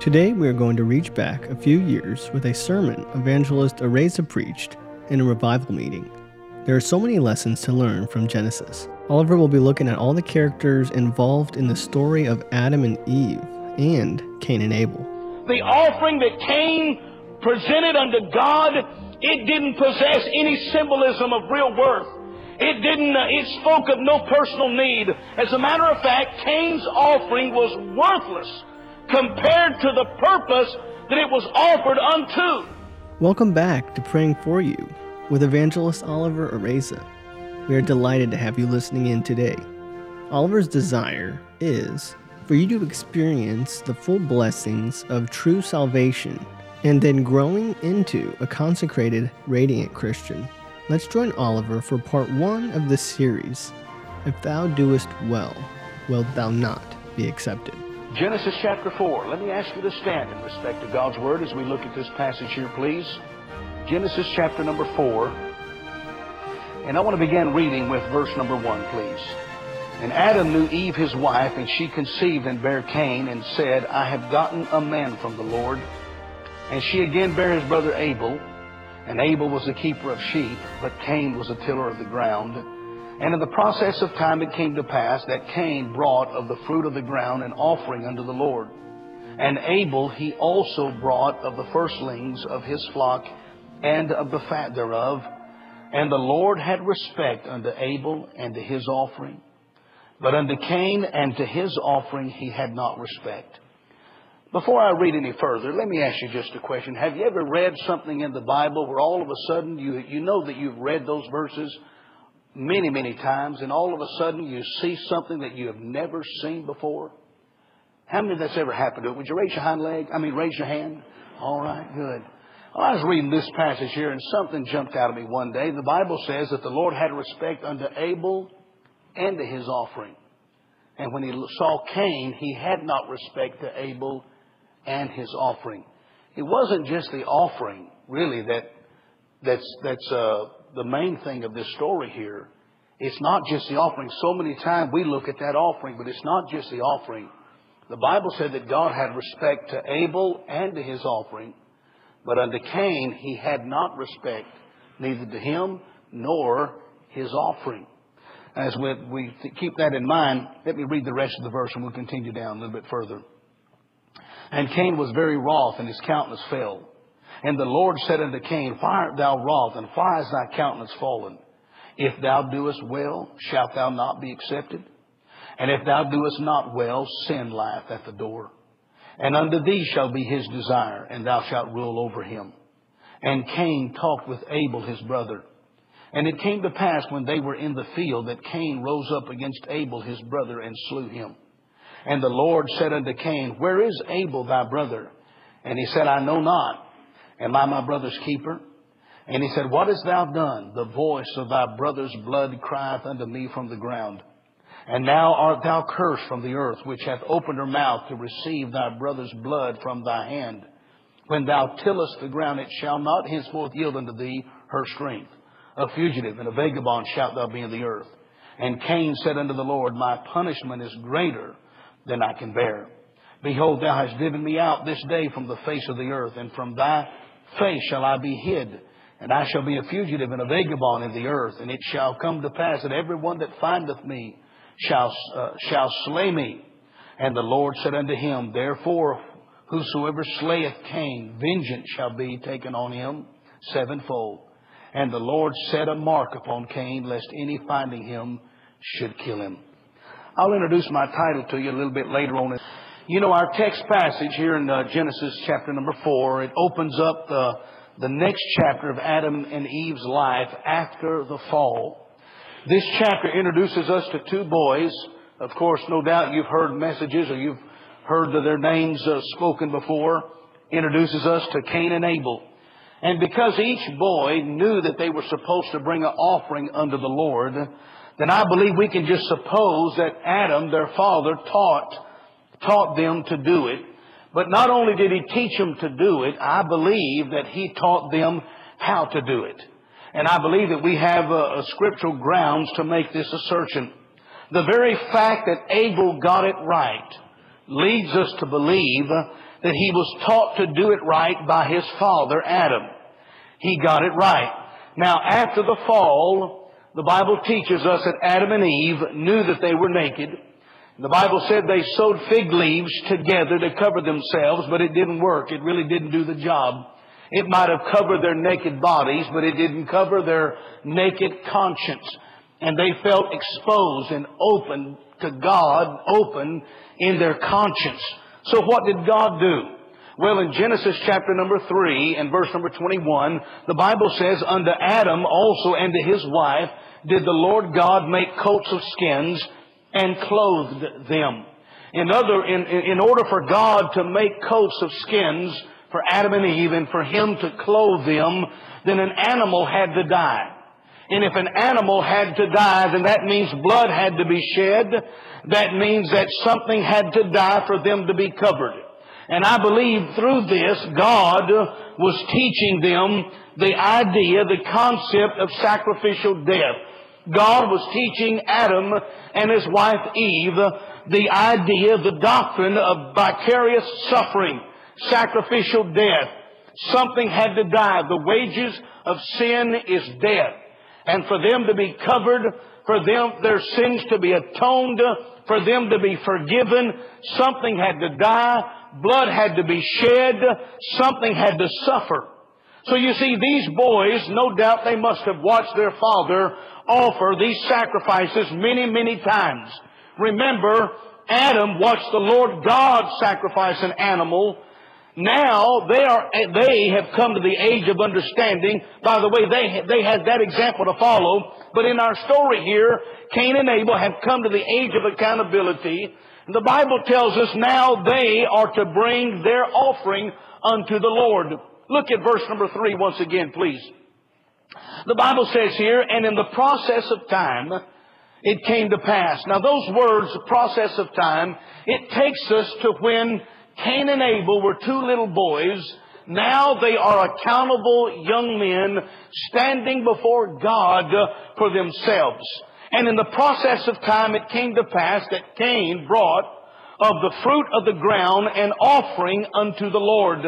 Today we are going to reach back a few years with a sermon evangelist Areza preached in a revival meeting. There are so many lessons to learn from Genesis. Oliver will be looking at all the characters involved in the story of Adam and Eve and Cain and Abel. The offering that Cain presented unto God, it didn't possess any symbolism of real worth. It didn't, uh, it spoke of no personal need. As a matter of fact, Cain's offering was worthless compared to the purpose that it was offered unto. Welcome back to Praying For You with Evangelist Oliver Areza. We are delighted to have you listening in today. Oliver's desire is for you to experience the full blessings of true salvation and then growing into a consecrated, radiant Christian. Let's join Oliver for part one of this series. If thou doest well, wilt thou not be accepted? Genesis chapter 4. Let me ask you to stand in respect to God's Word as we look at this passage here, please. Genesis chapter number 4. And I want to begin reading with verse number 1, please. And Adam knew Eve his wife, and she conceived and bare Cain, and said, I have gotten a man from the Lord. And she again bare his brother Abel. And Abel was the keeper of sheep, but Cain was a tiller of the ground. And in the process of time it came to pass that Cain brought of the fruit of the ground an offering unto the Lord. And Abel he also brought of the firstlings of his flock and of the fat thereof. And the Lord had respect unto Abel and to his offering. But unto Cain and to his offering he had not respect. Before I read any further, let me ask you just a question. Have you ever read something in the Bible where all of a sudden you, you know that you've read those verses many, many times, and all of a sudden you see something that you have never seen before? How many of that's ever happened to it? Would you raise your hind leg? I mean, raise your hand. All right, good. Well, I was reading this passage here, and something jumped out at me one day. The Bible says that the Lord had respect unto Abel and to his offering. And when he saw Cain, he had not respect to Abel and his offering. It wasn't just the offering, really, that that's that's uh, the main thing of this story here. It's not just the offering. So many times we look at that offering, but it's not just the offering. The Bible said that God had respect to Abel and to his offering, but unto Cain he had not respect, neither to him nor his offering. As we, we keep that in mind, let me read the rest of the verse and we'll continue down a little bit further. And Cain was very wroth, and his countenance fell. And the Lord said unto Cain, Why art thou wroth, and why is thy countenance fallen? If thou doest well, shalt thou not be accepted? And if thou doest not well, sin lieth at the door. And unto thee shall be his desire, and thou shalt rule over him. And Cain talked with Abel his brother. And it came to pass when they were in the field that Cain rose up against Abel his brother and slew him. And the Lord said unto Cain, Where is Abel thy brother? And he said, I know not. Am I my brother's keeper? And he said, What hast thou done? The voice of thy brother's blood crieth unto me from the ground. And now art thou cursed from the earth, which hath opened her mouth to receive thy brother's blood from thy hand. When thou tillest the ground, it shall not henceforth yield unto thee her strength. A fugitive and a vagabond shalt thou be in the earth. And Cain said unto the Lord, My punishment is greater than I can bear. Behold, thou hast driven me out this day from the face of the earth, and from thy face shall I be hid. And I shall be a fugitive and a vagabond in the earth. And it shall come to pass that every one that findeth me shall, uh, shall slay me. And the Lord said unto him, Therefore, whosoever slayeth Cain, vengeance shall be taken on him sevenfold. And the Lord set a mark upon Cain, lest any finding him should kill him. I'll introduce my title to you a little bit later on. You know, our text passage here in uh, Genesis chapter number four, it opens up the, the next chapter of Adam and Eve's life after the fall. This chapter introduces us to two boys. Of course, no doubt you've heard messages or you've heard their names uh, spoken before. Introduces us to Cain and Abel. And because each boy knew that they were supposed to bring an offering unto the Lord, then I believe we can just suppose that Adam, their father, taught, taught them to do it. But not only did he teach them to do it, I believe that he taught them how to do it. And I believe that we have a, a scriptural grounds to make this assertion. The very fact that Abel got it right leads us to believe that he was taught to do it right by his father, Adam. He got it right. Now, after the fall, the Bible teaches us that Adam and Eve knew that they were naked. The Bible said they sewed fig leaves together to cover themselves, but it didn't work. It really didn't do the job. It might have covered their naked bodies, but it didn't cover their naked conscience. And they felt exposed and open to God, open in their conscience. So what did God do? Well, in Genesis chapter number 3 and verse number 21, the Bible says, Unto Adam also and to his wife did the Lord God make coats of skins and clothed them. In other, in, in order for God to make coats of skins for Adam and Eve and for Him to clothe them, then an animal had to die. And if an animal had to die, then that means blood had to be shed. That means that something had to die for them to be covered. And I believe through this, God was teaching them the idea, the concept of sacrificial death. God was teaching Adam and his wife Eve the idea, the doctrine of vicarious suffering, sacrificial death. Something had to die. The wages of sin is death. And for them to be covered, for them, their sins to be atoned, for them to be forgiven, something had to die, blood had to be shed, something had to suffer. So you see, these boys, no doubt they must have watched their father offer these sacrifices many, many times. Remember, Adam watched the Lord God sacrifice an animal. Now they are, they have come to the age of understanding. By the way, they, they had that example to follow. But in our story here, Cain and Abel have come to the age of accountability. And the Bible tells us now they are to bring their offering unto the Lord. Look at verse number three once again, please. The Bible says here, and in the process of time, it came to pass. Now those words, process of time, it takes us to when Cain and Abel were two little boys. Now they are accountable young men standing before God for themselves. And in the process of time it came to pass that Cain brought of the fruit of the ground an offering unto the Lord.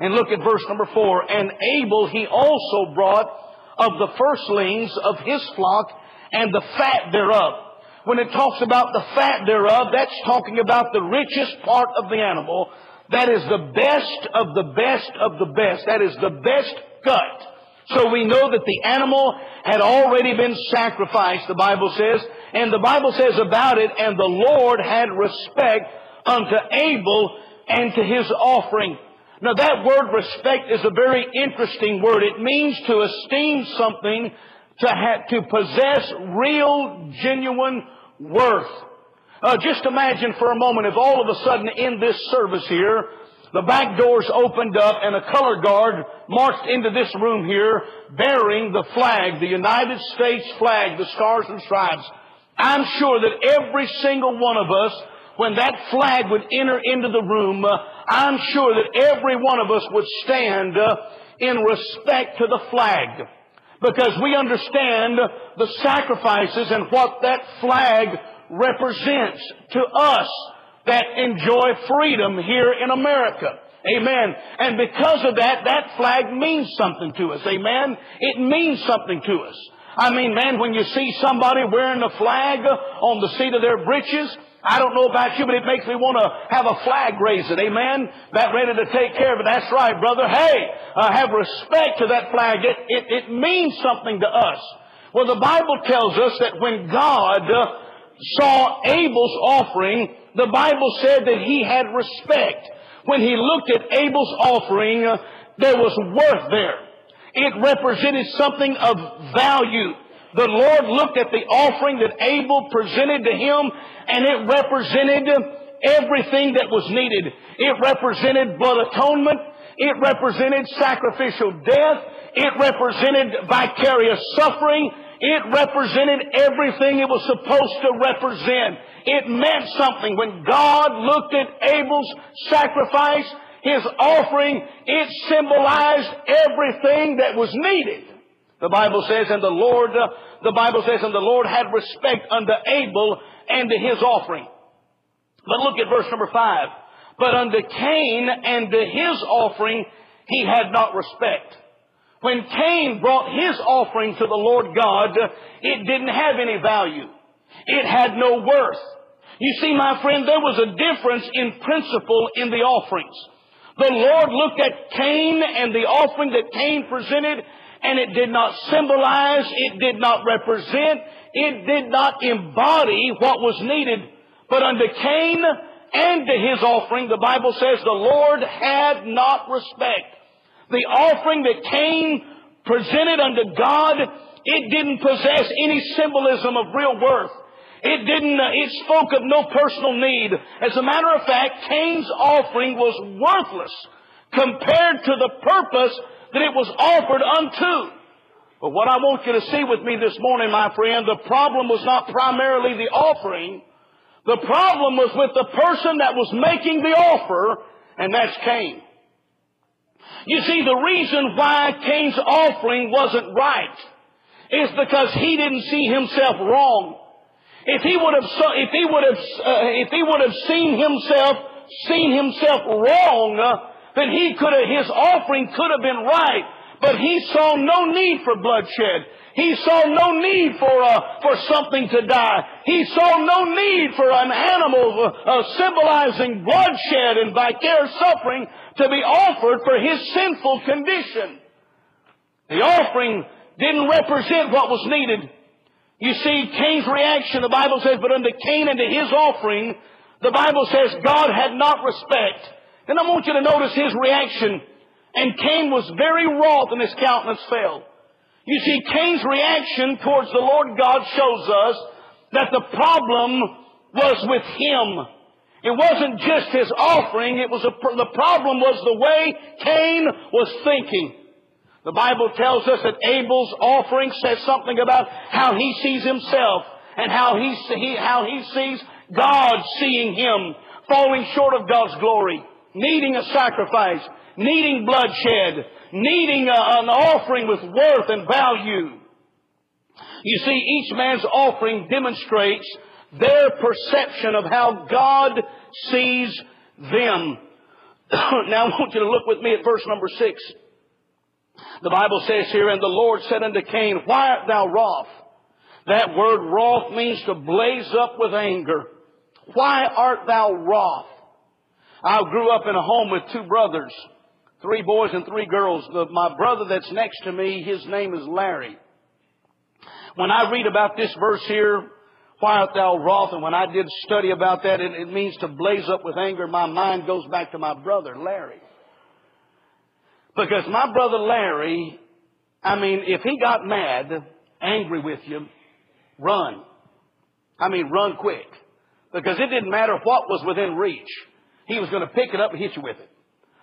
And look at verse number four. And Abel he also brought of the firstlings of his flock and the fat thereof. When it talks about the fat thereof, that's talking about the richest part of the animal. That is the best of the best of the best. That is the best gut. So we know that the animal had already been sacrificed, the Bible says, and the Bible says about it, and the Lord had respect unto Abel and to his offering. Now that word respect is a very interesting word. It means to esteem something, to have, to possess real, genuine worth. Uh, just imagine for a moment if all of a sudden in this service here, the back doors opened up and a color guard marched into this room here bearing the flag, the United States flag, the stars and stripes. I'm sure that every single one of us when that flag would enter into the room, uh, I'm sure that every one of us would stand uh, in respect to the flag. Because we understand the sacrifices and what that flag represents to us that enjoy freedom here in America. Amen. And because of that, that flag means something to us. Amen. It means something to us. I mean, man, when you see somebody wearing a flag on the seat of their breeches, I don't know about you, but it makes me want to have a flag raising. Amen. That ready to take care of it. That's right, brother. Hey, uh, have respect to that flag. It, it, it means something to us. Well, the Bible tells us that when God uh, saw Abel's offering, the Bible said that he had respect. When he looked at Abel's offering, uh, there was worth there. It represented something of value. The Lord looked at the offering that Abel presented to him and it represented everything that was needed. It represented blood atonement. It represented sacrificial death. It represented vicarious suffering. It represented everything it was supposed to represent. It meant something. When God looked at Abel's sacrifice, his offering, it symbolized everything that was needed. The Bible says, and the Lord, uh, the Bible says, and the Lord had respect unto Abel and to his offering. But look at verse number five. But unto Cain and to his offering he had not respect. When Cain brought his offering to the Lord God, it didn't have any value. It had no worth. You see, my friend, there was a difference in principle in the offerings. The Lord looked at Cain and the offering that Cain presented, and it did not symbolize, it did not represent, it did not embody what was needed. But unto Cain and to his offering, the Bible says the Lord had not respect. The offering that Cain presented unto God, it didn't possess any symbolism of real worth. It didn't, uh, it spoke of no personal need. As a matter of fact, Cain's offering was worthless compared to the purpose that it was offered unto. But what I want you to see with me this morning, my friend, the problem was not primarily the offering. The problem was with the person that was making the offer, and that's Cain. You see, the reason why Cain's offering wasn't right is because he didn't see himself wrong. If he would have, if he would have, uh, if he would have seen himself, seen himself wrong, uh, then he could have, his offering could have been right. But he saw no need for bloodshed. He saw no need for uh, for something to die. He saw no need for an animal uh, symbolizing bloodshed and vicarious suffering to be offered for his sinful condition. The offering didn't represent what was needed. You see, Cain's reaction, the Bible says, but unto Cain and to his offering, the Bible says God had not respect. And I want you to notice his reaction. And Cain was very wroth and his countenance fell. You see, Cain's reaction towards the Lord God shows us that the problem was with him. It wasn't just his offering, it was a, the problem was the way Cain was thinking. The Bible tells us that Abel's offering says something about how he sees himself and how he, how he sees God seeing him, falling short of God's glory, needing a sacrifice, needing bloodshed, needing a, an offering with worth and value. You see, each man's offering demonstrates their perception of how God sees them. now I want you to look with me at verse number six. The Bible says here, And the Lord said unto Cain, Why art thou wroth? That word wroth means to blaze up with anger. Why art thou wroth? I grew up in a home with two brothers, three boys and three girls. The, my brother that's next to me, his name is Larry. When I read about this verse here, why art thou wroth? And when I did study about that, it, it means to blaze up with anger. My mind goes back to my brother, Larry. Because my brother Larry, I mean, if he got mad, angry with you, run. I mean, run quick. Because it didn't matter what was within reach. He was going to pick it up and hit you with it.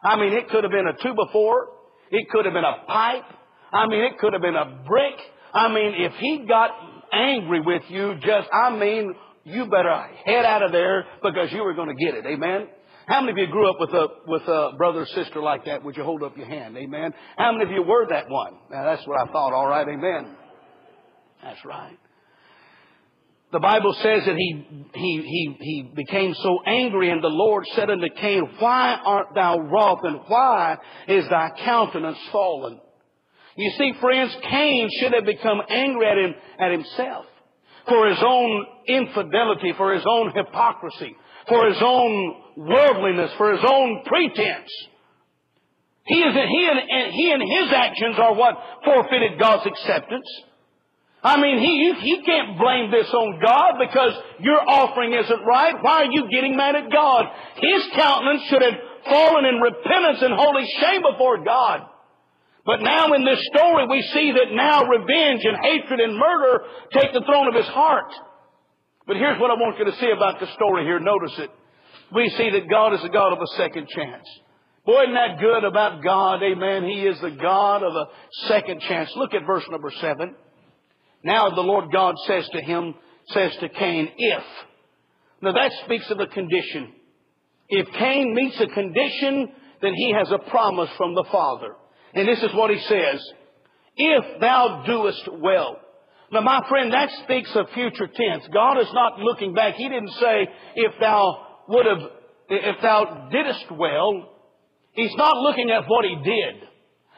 I mean, it could have been a two before. It could have been a pipe. I mean, it could have been a brick. I mean, if he got angry with you, just, I mean, you better head out of there because you were going to get it. Amen? How many of you grew up with a, with a brother or sister like that? Would you hold up your hand? Amen. How many of you were that one? Now that's what I thought. All right. Amen. That's right. The Bible says that he, he, he, he became so angry and the Lord said unto Cain, Why art thou wroth and why is thy countenance fallen? You see, friends, Cain should have become angry at him, at himself for his own infidelity, for his own hypocrisy, for his own worldliness, for his own pretense. He, is, he, and, he and his actions are what forfeited God's acceptance. I mean, he, you, can't blame this on God because your offering isn't right. Why are you getting mad at God? His countenance should have fallen in repentance and holy shame before God. But now in this story we see that now revenge and hatred and murder take the throne of his heart. But here's what I want you to see about the story here. Notice it. We see that God is the God of a second chance. Boy, isn't that good about God? Amen. He is the God of a second chance. Look at verse number seven. Now the Lord God says to him, says to Cain, if. Now that speaks of a condition. If Cain meets a condition, then he has a promise from the Father. And this is what he says. If thou doest well. Now, my friend, that speaks of future tense. God is not looking back. He didn't say, if thou would have, if thou didst well, he's not looking at what he did.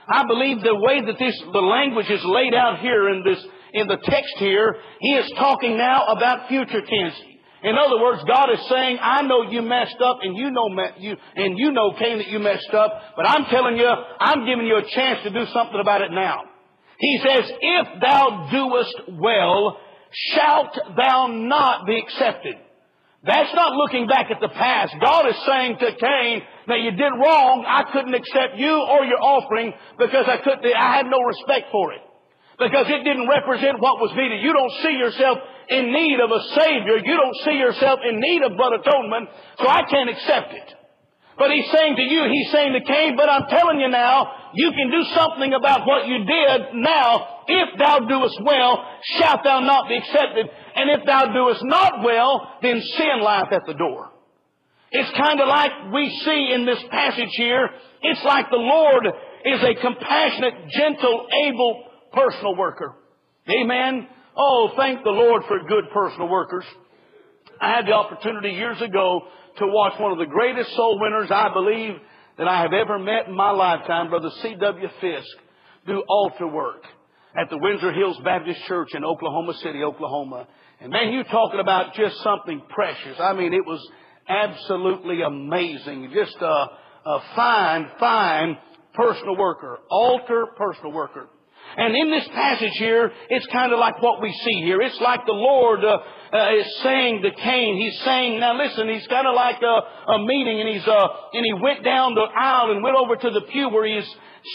I believe the way that this, the language is laid out here in this, in the text here, he is talking now about future tense. In other words, God is saying, I know you messed up and you know, you, and you know, Cain, that you messed up, but I'm telling you, I'm giving you a chance to do something about it now. He says, if thou doest well, shalt thou not be accepted. That's not looking back at the past. God is saying to Cain that you did wrong. I couldn't accept you or your offering because I couldn't, I had no respect for it. Because it didn't represent what was needed. You don't see yourself in need of a Savior. You don't see yourself in need of blood atonement, so I can't accept it. But he's saying to you, he's saying to Cain, but I'm telling you now, you can do something about what you did now. If thou doest well, shalt thou not be accepted. And if thou doest not well, then sin lieth at the door. It's kind of like we see in this passage here. It's like the Lord is a compassionate, gentle, able personal worker. Amen. Oh, thank the Lord for good personal workers. I had the opportunity years ago to watch one of the greatest soul winners I believe that I have ever met in my lifetime, Brother C.W. Fisk, do altar work at the Windsor Hills Baptist Church in Oklahoma City, Oklahoma. And man, you talking about just something precious. I mean, it was absolutely amazing. Just a, a fine, fine personal worker. Altar personal worker. And in this passage here, it's kind of like what we see here. It's like the Lord uh, uh, is saying to Cain, He's saying, now listen, He's kind of like a, a meeting, and He's uh, and He went down the aisle and went over to the pew where He's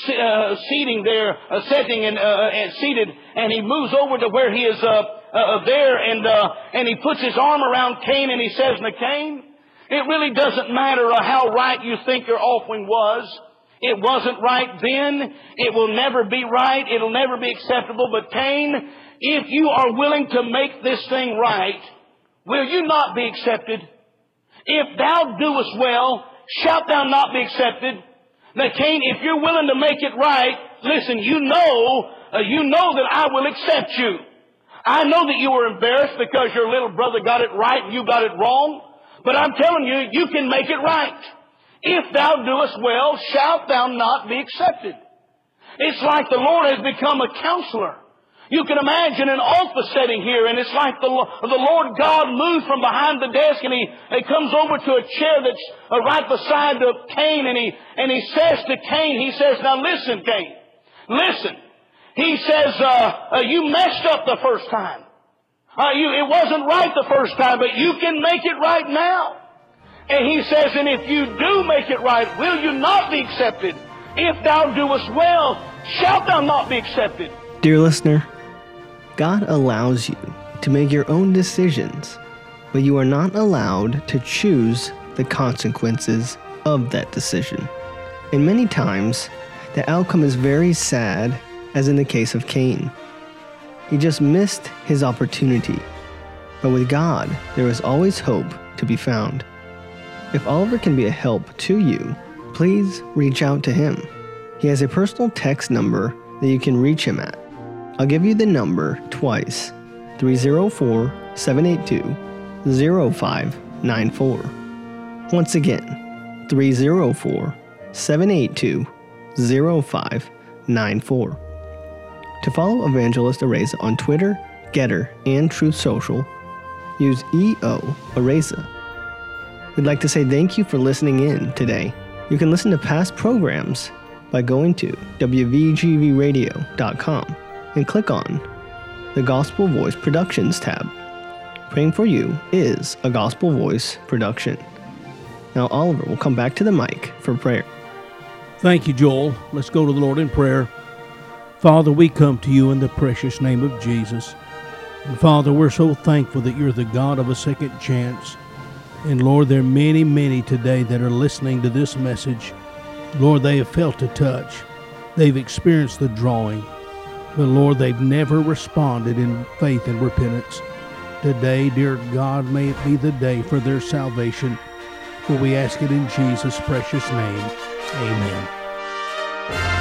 uh, seating there, uh, sitting and, uh, and seated, and He moves over to where He is uh, uh, there, and uh, and He puts His arm around Cain, and He says, "Now, Cain, it really doesn't matter uh, how right you think your offering was." It wasn't right then. It will never be right. It'll never be acceptable. But Cain, if you are willing to make this thing right, will you not be accepted? If thou doest well, shalt thou not be accepted? Now Cain, if you're willing to make it right, listen, you know, uh, you know that I will accept you. I know that you were embarrassed because your little brother got it right and you got it wrong. But I'm telling you, you can make it right. If thou doest well, shalt thou not be accepted. It's like the Lord has become a counselor. You can imagine an office setting here, and it's like the, the Lord God moves from behind the desk, and he, he comes over to a chair that's uh, right beside the Cain, and he, and he says to Cain, he says, now listen, Cain, listen. He says, uh, uh, you messed up the first time. Uh, you, it wasn't right the first time, but you can make it right now. And he says, and if you do make it right, will you not be accepted? If thou doest well, shalt thou not be accepted? Dear listener, God allows you to make your own decisions, but you are not allowed to choose the consequences of that decision. And many times, the outcome is very sad, as in the case of Cain. He just missed his opportunity. But with God, there is always hope to be found. If Oliver can be a help to you, please reach out to him. He has a personal text number that you can reach him at. I'll give you the number twice 304 782 0594. Once again, 304 782 0594. To follow Evangelist Areza on Twitter, Gettr, and Truth Social, use EO Areza. We'd like to say thank you for listening in today. You can listen to past programs by going to WVGVradio.com and click on the Gospel Voice Productions tab. Praying for You is a Gospel Voice production. Now, Oliver will come back to the mic for prayer. Thank you, Joel. Let's go to the Lord in prayer. Father, we come to you in the precious name of Jesus. And Father, we're so thankful that you're the God of a second chance. And Lord, there are many, many today that are listening to this message. Lord, they have felt a touch. They've experienced the drawing. But Lord, they've never responded in faith and repentance. Today, dear God, may it be the day for their salvation. For we ask it in Jesus' precious name. Amen.